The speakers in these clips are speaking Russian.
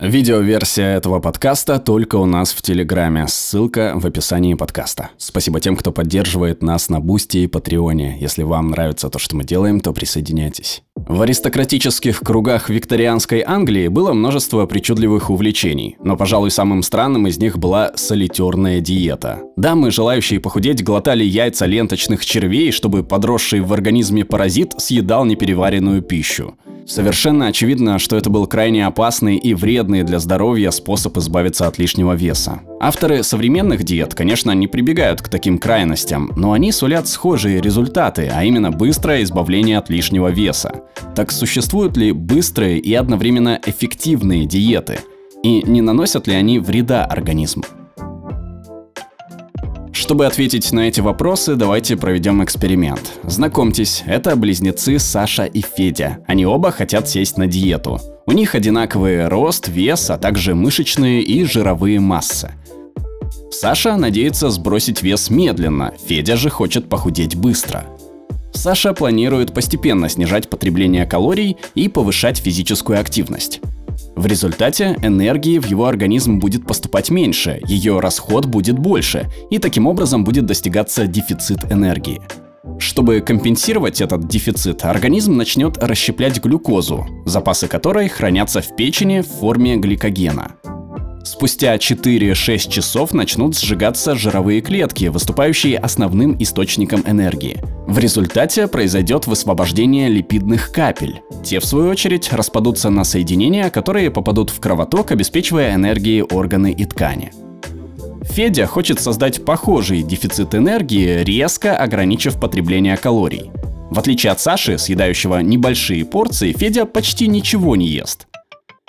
Видеоверсия этого подкаста только у нас в Телеграме. Ссылка в описании подкаста. Спасибо тем, кто поддерживает нас на Бусти и Патреоне. Если вам нравится то, что мы делаем, то присоединяйтесь. В аристократических кругах викторианской Англии было множество причудливых увлечений, но, пожалуй, самым странным из них была солитерная диета. Дамы, желающие похудеть, глотали яйца ленточных червей, чтобы подросший в организме паразит съедал непереваренную пищу. Совершенно очевидно, что это был крайне опасный и вредный для здоровья способ избавиться от лишнего веса. Авторы современных диет, конечно, не прибегают к таким крайностям, но они сулят схожие результаты, а именно быстрое избавление от лишнего веса. Так существуют ли быстрые и одновременно эффективные диеты? И не наносят ли они вреда организму? Чтобы ответить на эти вопросы, давайте проведем эксперимент. Знакомьтесь, это близнецы Саша и Федя. Они оба хотят сесть на диету. У них одинаковый рост, вес, а также мышечные и жировые массы. Саша надеется сбросить вес медленно, Федя же хочет похудеть быстро. Саша планирует постепенно снижать потребление калорий и повышать физическую активность. В результате энергии в его организм будет поступать меньше, ее расход будет больше, и таким образом будет достигаться дефицит энергии. Чтобы компенсировать этот дефицит, организм начнет расщеплять глюкозу, запасы которой хранятся в печени в форме гликогена. Спустя 4-6 часов начнут сжигаться жировые клетки, выступающие основным источником энергии. В результате произойдет высвобождение липидных капель. Те, в свою очередь, распадутся на соединения, которые попадут в кровоток, обеспечивая энергией органы и ткани. Федя хочет создать похожий дефицит энергии, резко ограничив потребление калорий. В отличие от Саши, съедающего небольшие порции, Федя почти ничего не ест.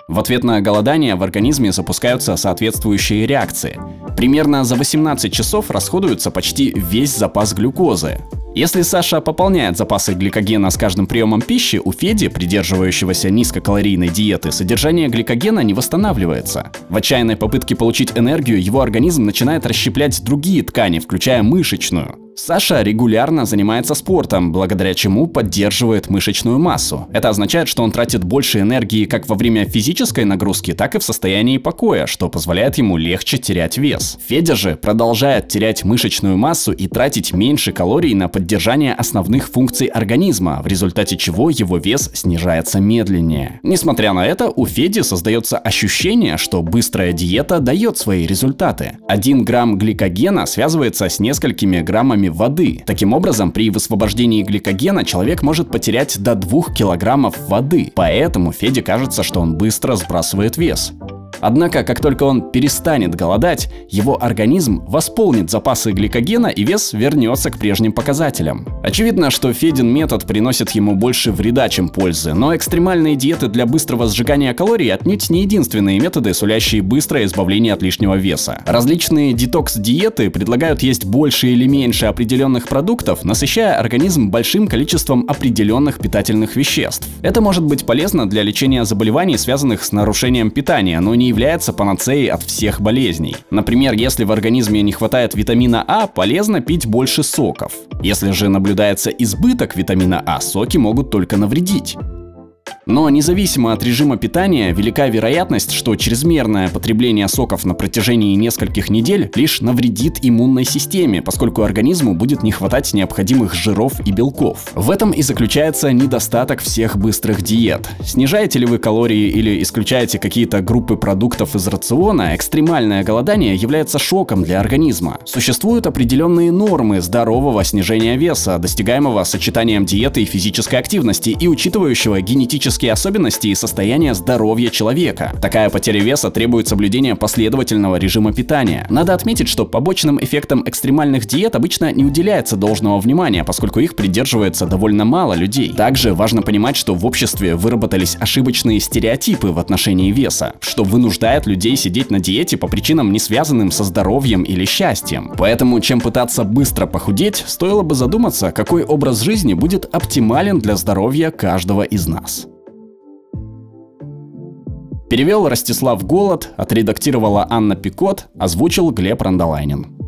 В ответ на голодание в организме запускаются соответствующие реакции. Примерно за 18 часов расходуется почти весь запас глюкозы. Если Саша пополняет запасы гликогена с каждым приемом пищи, у Феди, придерживающегося низкокалорийной диеты, содержание гликогена не восстанавливается. В отчаянной попытке получить энергию его организм начинает расщеплять другие ткани, включая мышечную. Саша регулярно занимается спортом, благодаря чему поддерживает мышечную массу. Это означает, что он тратит больше энергии как во время физической нагрузки, так и в состоянии покоя, что позволяет ему легче терять вес. Федя же продолжает терять мышечную массу и тратить меньше калорий на поддержание основных функций организма, в результате чего его вес снижается медленнее. Несмотря на это, у Феди создается ощущение, что быстрая диета дает свои результаты. 1 грамм гликогена связывается с несколькими граммами воды. Таким образом, при высвобождении гликогена человек может потерять до 2 килограммов воды. Поэтому Феде кажется, что он быстро сбрасывает вес. Однако, как только он перестанет голодать, его организм восполнит запасы гликогена и вес вернется к прежним показателям. Очевидно, что Федин метод приносит ему больше вреда, чем пользы, но экстремальные диеты для быстрого сжигания калорий отнюдь не единственные методы, сулящие быстрое избавление от лишнего веса. Различные детокс-диеты предлагают есть больше или меньше определенных продуктов, насыщая организм большим количеством определенных питательных веществ. Это может быть полезно для лечения заболеваний, связанных с нарушением питания, но является панацеей от всех болезней. Например, если в организме не хватает витамина А, полезно пить больше соков. Если же наблюдается избыток витамина А, соки могут только навредить. Но независимо от режима питания, велика вероятность, что чрезмерное потребление соков на протяжении нескольких недель лишь навредит иммунной системе, поскольку организму будет не хватать необходимых жиров и белков. В этом и заключается недостаток всех быстрых диет. Снижаете ли вы калории или исключаете какие-то группы продуктов из рациона, экстремальное голодание является шоком для организма. Существуют определенные нормы здорового снижения веса, достигаемого сочетанием диеты и физической активности и учитывающего генетические физические особенности и состояние здоровья человека. Такая потеря веса требует соблюдения последовательного режима питания. Надо отметить, что побочным эффектам экстремальных диет обычно не уделяется должного внимания, поскольку их придерживается довольно мало людей. Также важно понимать, что в обществе выработались ошибочные стереотипы в отношении веса, что вынуждает людей сидеть на диете по причинам не связанным со здоровьем или счастьем. Поэтому, чем пытаться быстро похудеть, стоило бы задуматься, какой образ жизни будет оптимален для здоровья каждого из нас. Перевел Ростислав Голод, отредактировала Анна Пикот, озвучил Глеб Рандолайнин.